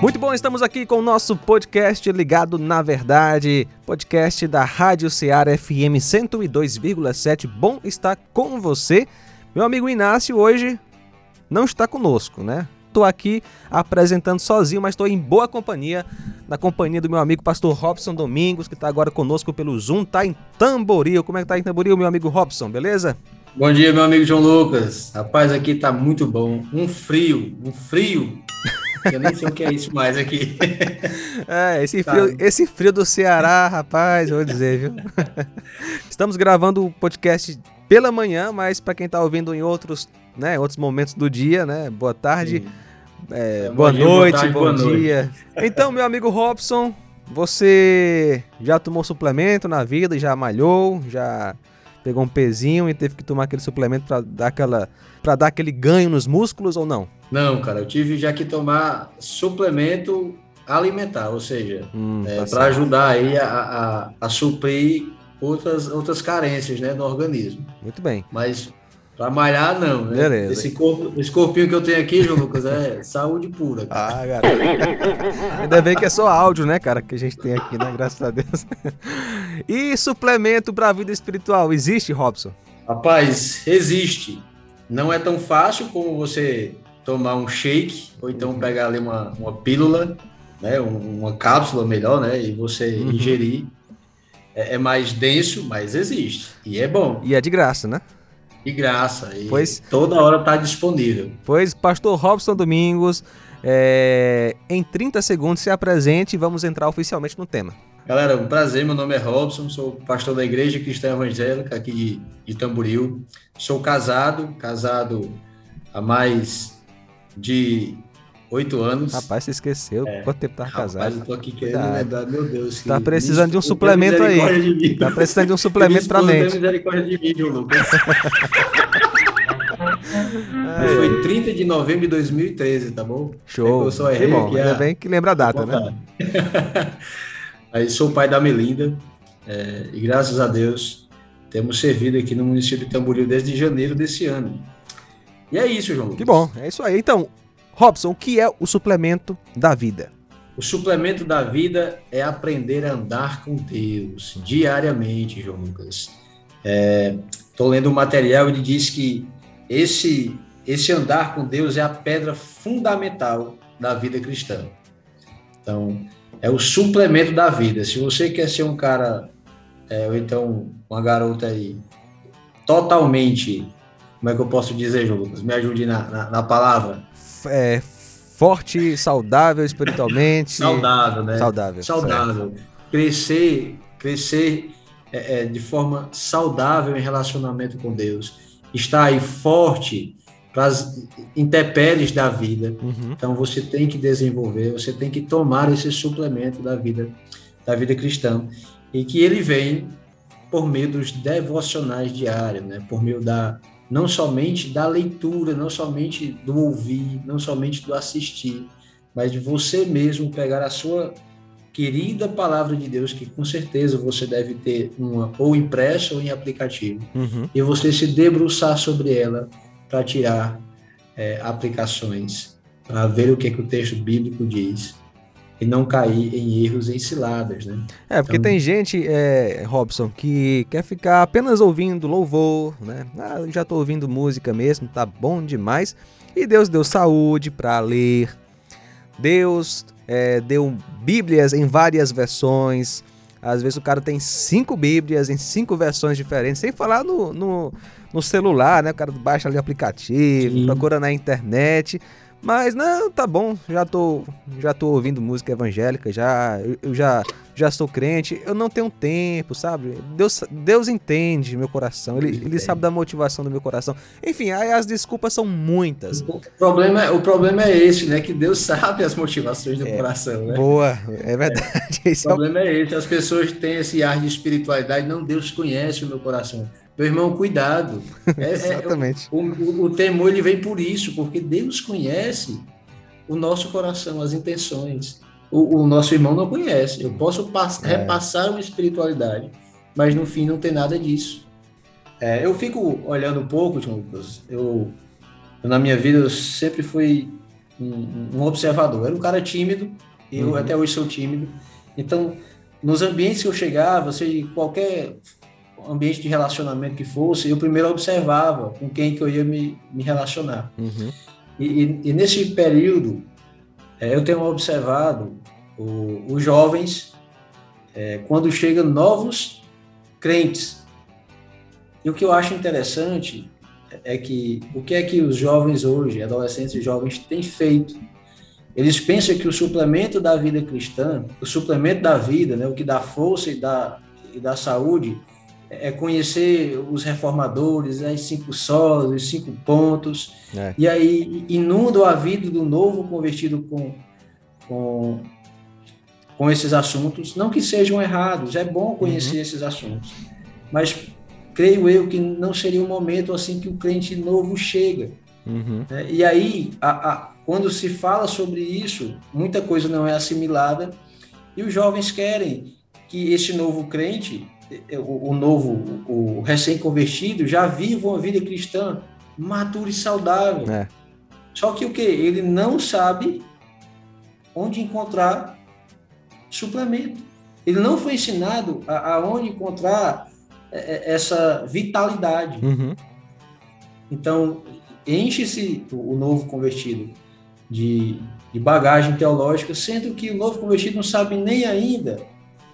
Muito bom, estamos aqui com o nosso podcast Ligado na Verdade, podcast da Rádio Ceará FM 102,7. Bom estar com você. Meu amigo Inácio hoje não está conosco, né? Estou aqui apresentando sozinho, mas estou em boa companhia, na companhia do meu amigo pastor Robson Domingos, que está agora conosco pelo Zoom, tá em Tamboril. Como é que tá em Tamboril, meu amigo Robson, beleza? Bom dia, meu amigo João Lucas. Rapaz, aqui tá muito bom. Um frio, um frio. Eu nem sei o que é isso mais aqui. É, esse frio, tá. esse frio do Ceará, rapaz, vou dizer, viu? Estamos gravando o podcast pela manhã, mas para quem está ouvindo em outros, né, outros momentos do dia, né? Boa tarde, é, é, boa, dia, noite, boa tarde, bom boa dia. Noite. Então, meu amigo Robson, você já tomou suplemento na vida, já malhou, já pegou um pezinho e teve que tomar aquele suplemento para dar aquela para dar aquele ganho nos músculos ou não? Não, cara, eu tive já que tomar suplemento alimentar, ou seja, hum, é, tá para ajudar aí a, a, a, suprir outras, outras carências né, no organismo. Muito bem. Mas para malhar, não, né? Beleza. Esse, corpo, esse corpinho que eu tenho aqui, João Lucas, é saúde pura. Cara. Ah, cara. Ainda bem que é só áudio, né, cara, que a gente tem aqui, né? Graças a Deus. E suplemento para a vida espiritual, existe, Robson? Rapaz, existe. Não é tão fácil como você tomar um shake, ou então pegar ali uma, uma pílula, né, uma cápsula melhor, né, e você uhum. ingerir. É, é, mais denso, mas existe. E é bom. E é de graça, né? De graça. E pois, toda hora está disponível. Pois, pastor Robson Domingos, é, em 30 segundos se apresente e vamos entrar oficialmente no tema. Galera, um prazer, meu nome é Robson, sou pastor da Igreja Cristã Evangélica aqui de, de Tamboril. Sou casado, casado há mais de oito anos. Rapaz, você esqueceu é. quanto tempo tá casado. Rapaz, eu tô aqui querendo tá. lembrar, meu Deus. Tá precisando de um suplemento aí. Tá precisando de um suplemento pra mente. misericórdia de mim, João Lucas. Foi 30 de novembro de 2013, tá bom? Show. Eu só errei bom. aqui. Ainda a... bem que lembra a data, né? Aí sou pai da Melinda é, e graças a Deus temos servido aqui no município de Tamboril desde janeiro desse ano. E é isso, João. Que bom, é isso aí. Então, Robson, o que é o suplemento da vida? O suplemento da vida é aprender a andar com Deus diariamente, João Lucas. Estou é, lendo o um material e ele diz que esse, esse andar com Deus é a pedra fundamental da vida cristã. Então, é o suplemento da vida. Se você quer ser um cara, é, ou então uma garota aí, totalmente, como é que eu posso dizer, Lucas? Me ajude na, na, na palavra. É, forte, saudável espiritualmente. saudável, né? Saudável. Saudável. Certo. Crescer, crescer é, é, de forma saudável em relacionamento com Deus. Estar aí forte para as intempéries da vida. Uhum. Então você tem que desenvolver, você tem que tomar esse suplemento da vida da vida cristã e que ele vem por meio dos devocionais diários, né? Por meio da não somente da leitura, não somente do ouvir, não somente do assistir, mas de você mesmo pegar a sua querida palavra de Deus, que com certeza você deve ter uma ou impressa ou em aplicativo, uhum. e você se debruçar sobre ela para tirar é, aplicações, para ver o que, é que o texto bíblico diz e não cair em erros e ciladas, né? É, porque então... tem gente, é, Robson, que quer ficar apenas ouvindo louvor, né? Ah, já estou ouvindo música mesmo, tá bom demais. E Deus deu saúde para ler. Deus é, deu Bíblias em várias versões. Às vezes o cara tem cinco Bíblias em cinco versões diferentes, sem falar no, no, no celular, né? O cara baixa ali o aplicativo, Sim. procura na internet. Mas não, tá bom, já tô, já tô ouvindo música evangélica, já eu já já sou crente, eu não tenho tempo, sabe? Deus, Deus entende meu coração, ele, ele sabe da motivação do meu coração. Enfim, aí as desculpas são muitas. O problema, é, o problema é esse, né? Que Deus sabe as motivações do é, coração, né? Boa, é verdade. É. O problema é, é esse, as pessoas têm esse ar de espiritualidade, não, Deus conhece o meu coração. Meu irmão, cuidado. É, é Exatamente. É, o, o, o, temor ele vem por isso, porque Deus conhece o nosso coração, as intenções. O, o nosso irmão não conhece. Eu posso é. repassar uma espiritualidade, mas no fim não tem nada disso. É, eu fico olhando um pouco, Lucas. Eu, eu, na minha vida, eu sempre fui um, um observador. Era um cara tímido, eu uhum. até hoje sou tímido. Então, nos ambientes que eu chegava, seja qualquer ambiente de relacionamento que fosse, eu primeiro observava com quem que eu ia me, me relacionar. Uhum. E, e, e, nesse período, é, eu tenho observado o, os jovens, é, quando chegam novos crentes. E o que eu acho interessante é que o que é que os jovens hoje, adolescentes e jovens, têm feito? Eles pensam que o suplemento da vida cristã, o suplemento da vida, né, o que dá força e dá, e dá saúde, é conhecer os reformadores, as cinco solas, os cinco pontos, é. e aí inundam a vida do novo convertido com, com, com esses assuntos. Não que sejam errados, é bom conhecer uhum. esses assuntos, mas creio eu que não seria um momento assim que o crente novo chega. Uhum. Né? E aí, a, a, quando se fala sobre isso, muita coisa não é assimilada, e os jovens querem que esse novo crente o, o novo, o recém-convertido, já vive uma vida cristã madura e saudável. É. Só que o que? Ele não sabe onde encontrar suplemento. Ele não foi ensinado a, a onde encontrar é, é, essa vitalidade. Uhum. Então, enche-se o, o novo convertido de, de bagagem teológica, sendo que o novo convertido não sabe nem ainda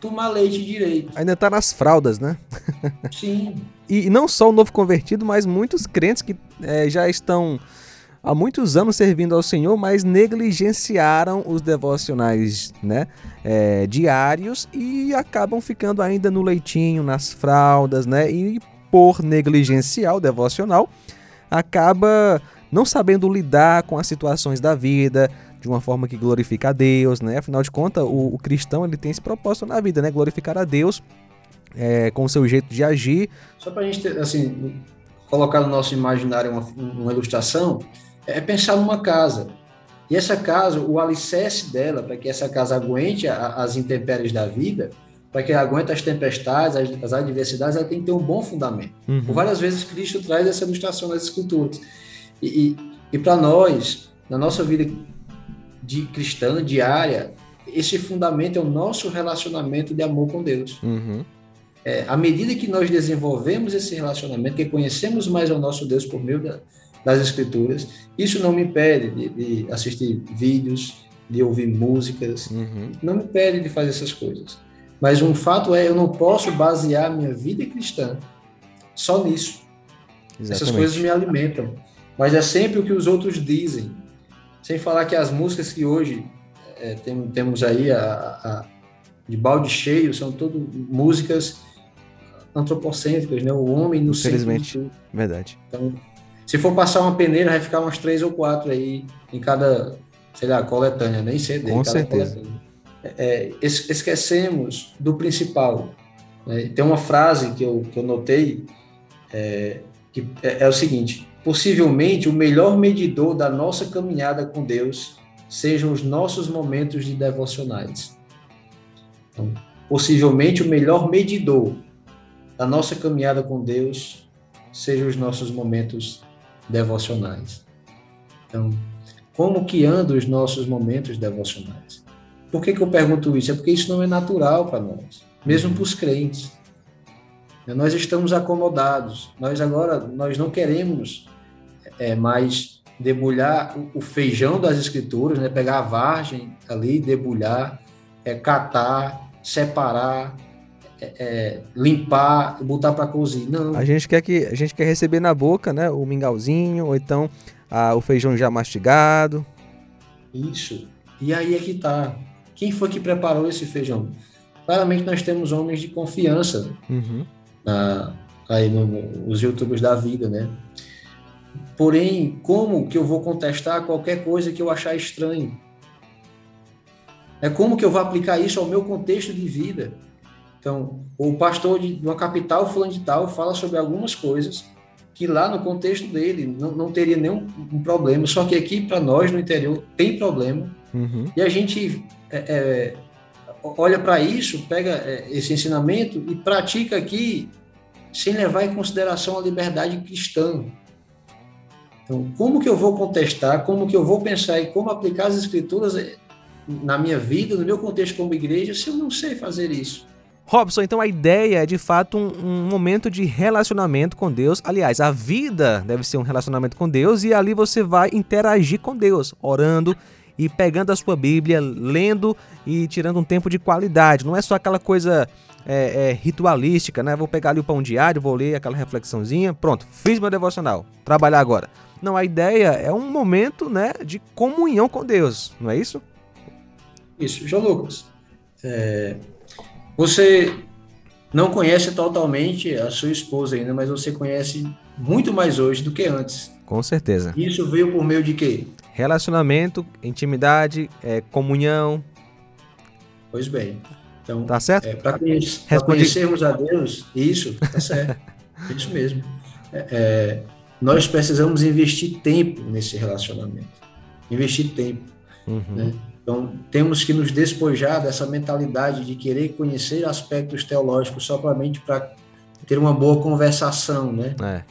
tomar leite direito. Ainda tá nas fraldas, né? Sim. e, não só o novo convertido, mas muitos crentes que é, já estão há muitos anos servindo ao Senhor, mas negligenciaram os devocionais né, é, diários e acabam ficando ainda no leitinho, nas fraldas, né? E por negligenciar o devocional, acaba não sabendo lidar com as situações da vida, de uma forma que glorifica a Deus, né? Afinal de contas, o, o cristão ele tem esse propósito na vida, né? Glorificar a Deus é, com o seu jeito de agir. Só para a gente, assim, colocar no nosso imaginário uma, uma ilustração, é pensar numa casa. E essa casa, o alicerce dela, para que essa casa aguente a, as intempéries da vida, para que aguente as tempestades, as, as, adversidades, ela tem que ter um bom fundamento. Uhum. Por várias vezes Cristo traz essa ilustração nas escrituras. E, e, e para nós, na nossa vida de cristã diária, esse fundamento é o nosso relacionamento de amor com Deus. Uhum. É, à medida que nós desenvolvemos esse relacionamento, que conhecemos mais ao nosso Deus por meio da, das Escrituras, isso não me impede de, de, assistir vídeos, de ouvir músicas, uhum. não me impede de fazer essas coisas. Mas um fato é, eu não posso basear minha vida cristã só nisso. Exatamente. Essas coisas me alimentam. Mas é sempre o que os outros dizem. Sem falar que as músicas que hoje é, tem, temos aí a, a, de balde cheio são tudo músicas antropocêntricas, né? O homem no Infelizmente, centro verdade. Então, se for passar uma peneira, vai ficar umas três ou quatro aí em cada, sei lá, coletânea, nem CD. Com certeza. É, é esquecemos do principal. Né? Tem uma frase que eu, que eu notei é, que é, é o seguinte: Possivelmente, o melhor medidor da nossa caminhada com Deus sejam os nossos momentos de devocionais. Então, possivelmente, o melhor medidor da nossa caminhada com Deus sejam os nossos momentos devocionais. Então, como que andam os nossos momentos devocionais? Por que, que eu pergunto isso? É porque isso não é natural para nós, mesmo para os crentes. Nós estamos acomodados. Nós agora nós não queremos é, mais debulhar o feijão das escrituras, né? Pegar a vargem ali, debulhar, é, catar, separar, é, é, limpar botar para cozinhar. Não. A gente quer que a gente quer receber na boca, né? O mingauzinho ou então a, o feijão já mastigado. Isso. E aí é que tá. Quem foi que preparou esse feijão? Claramente nós temos homens de confiança uhum. na, aí no, no, os youtubers da vida, né? Porém, como que eu vou contestar qualquer coisa que eu achar estranho? É como que eu vou aplicar isso ao meu contexto de vida? Então, o pastor de uma capital fulano de tal fala sobre algumas coisas que lá no contexto dele não, não teria nenhum um problema, só que aqui para nós no interior tem problema. Uhum. E a gente é, é, olha para isso, pega é, esse ensinamento e pratica aqui sem levar em consideração a liberdade cristã. Então, como que eu vou contestar, como que eu vou pensar e como aplicar as escrituras na minha vida, no meu contexto como igreja, se eu não sei fazer isso? Robson, então a ideia é de fato um, um, momento de relacionamento com Deus. Aliás, a vida deve ser um relacionamento com Deus e ali você vai interagir com Deus, orando e pegando a sua Bíblia, lendo e tirando um tempo de qualidade. Não é só aquela coisa é, é, ritualística, né? Vou pegar ali o pão diário, vou ler aquela reflexãozinha, pronto, fiz meu devocional, trabalhar agora. Não, a ideia é um momento, né, de comunhão com Deus, não é isso? Isso, João Lucas. É, você não conhece totalmente a sua esposa ainda, mas você conhece muito mais hoje do que antes. Com certeza. Isso veio por meio de quê? Relacionamento, intimidade, é, comunhão. Pois bem. Então, tá certo? É, para conhecer, conhecermos a Deus, isso, tá certo. isso mesmo. É, é, nós precisamos investir tempo nesse relacionamento. Investir tempo. Uhum. Né? Então, temos que nos despojar dessa mentalidade de querer conhecer aspectos teológicos somente para ter uma boa conversação, né? É.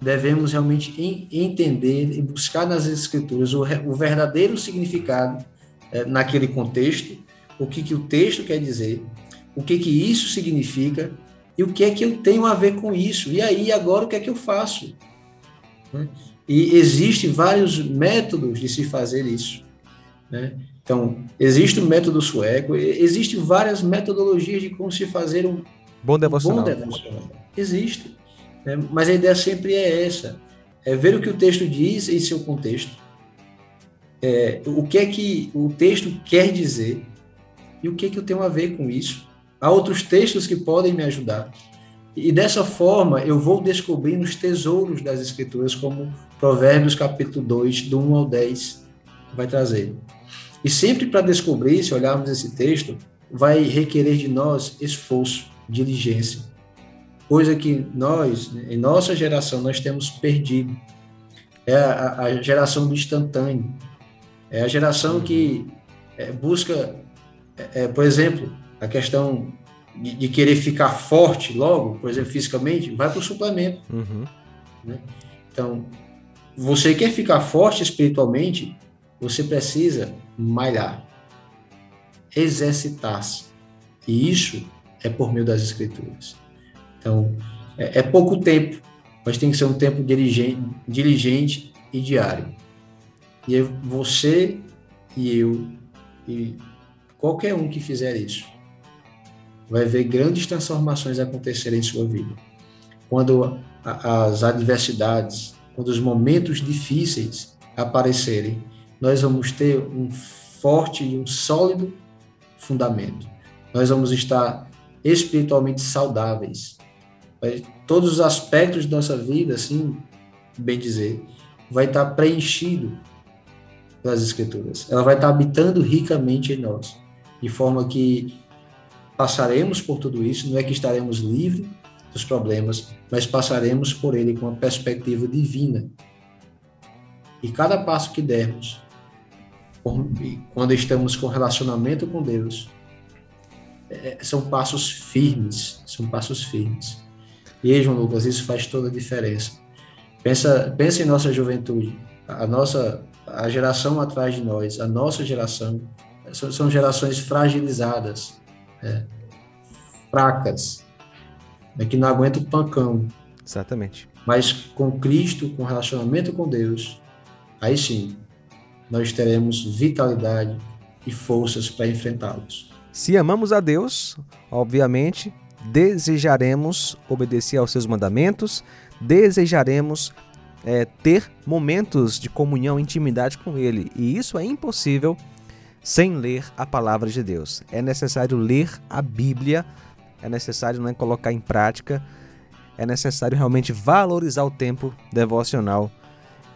Devemos realmente entender e buscar nas escrituras o, o verdadeiro significado é, naquele contexto, o que, que o texto quer dizer, o que, que isso significa e o que é que eu tenho a ver com isso. E aí, agora, o que é que eu faço? Né? E existem vários métodos de se fazer isso. Né? Então, existe o método sueco, existem várias metodologias de como se fazer um bom devocional. Bom devocional. Existe. Né? Mas a ideia sempre é essa: é ver o que o texto diz em seu contexto, é, o que é que o texto quer dizer e o que é que eu tenho a ver com isso. Há outros textos que podem me ajudar. E dessa forma eu vou descobrindo os tesouros das Escrituras, como Provérbios capítulo 2, do 1 ao 10 vai trazer. E sempre para descobrir, se olharmos esse texto, vai requerer de nós esforço, diligência. Coisa que nós, em nossa geração, nós temos perdido. É a, a geração do instantâneo. É a geração que é, busca, é, é, por exemplo, a questão de, de, querer ficar forte logo, por exemplo, fisicamente, vai para o suplemento. Uhum. Né? Então, você quer ficar forte espiritualmente, você precisa malhar, exercitar-se. E isso é por meio das escrituras. Então, é, é pouco tempo, mas tem que ser um tempo diligente, diligente e diário. E você e eu e qualquer um que fizer isso vai ver grandes transformações acontecerem em sua vida. Quando as adversidades, quando os momentos difíceis aparecerem, nós vamos ter um forte e um sólido fundamento. Nós vamos estar espiritualmente saudáveis. Todos os aspectos da nossa vida, assim, bem dizer, vai estar preenchido pelas Escrituras. Ela vai estar habitando ricamente em nós, de forma que passaremos por tudo isso, não é que estaremos livres dos problemas, mas passaremos por ele com uma perspectiva divina. E cada passo que dermos, quando estamos com relacionamento com Deus, é, são passos firmes, são passos firmes. E João Lucas, isso faz toda a diferença. Pensa, pensa em nossa juventude, a nossa, a geração atrás de nós, a nossa geração, são, são gerações fragilizadas, é, fracas, é, que não aguentam o pancão. Exatamente. Mas com Cristo, com relacionamento com Deus, aí sim, nós teremos vitalidade e forças para enfrentá-los. Se amamos a Deus, obviamente, desejaremos obedecer aos seus mandamentos, desejaremos é, ter momentos de comunhão, intimidade com Ele. E isso é impossível sem ler a palavra de Deus. É necessário ler a Bíblia, é necessário né, colocar em prática, é necessário realmente valorizar o tempo devocional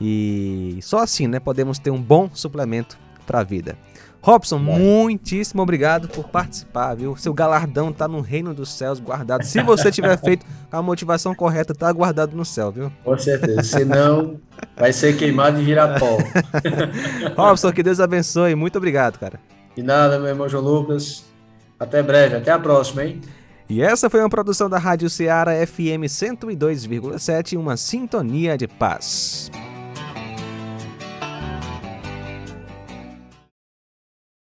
e só assim, né, podemos ter um bom suplemento para a vida. Robson, muitíssimo obrigado por participar, viu? Seu galardão tá no reino dos céus guardado. Se você tiver feito a motivação correta, tá guardado no céu, viu? Com certeza. Senão, vai ser queimado e virar pó. Robson, que Deus abençoe. Muito obrigado, cara. De nada, meu irmão João Lucas. Até breve. Até a próxima, hein? E essa foi uma produção da Rádio Ceará FM 102,7, uma sintonia de paz.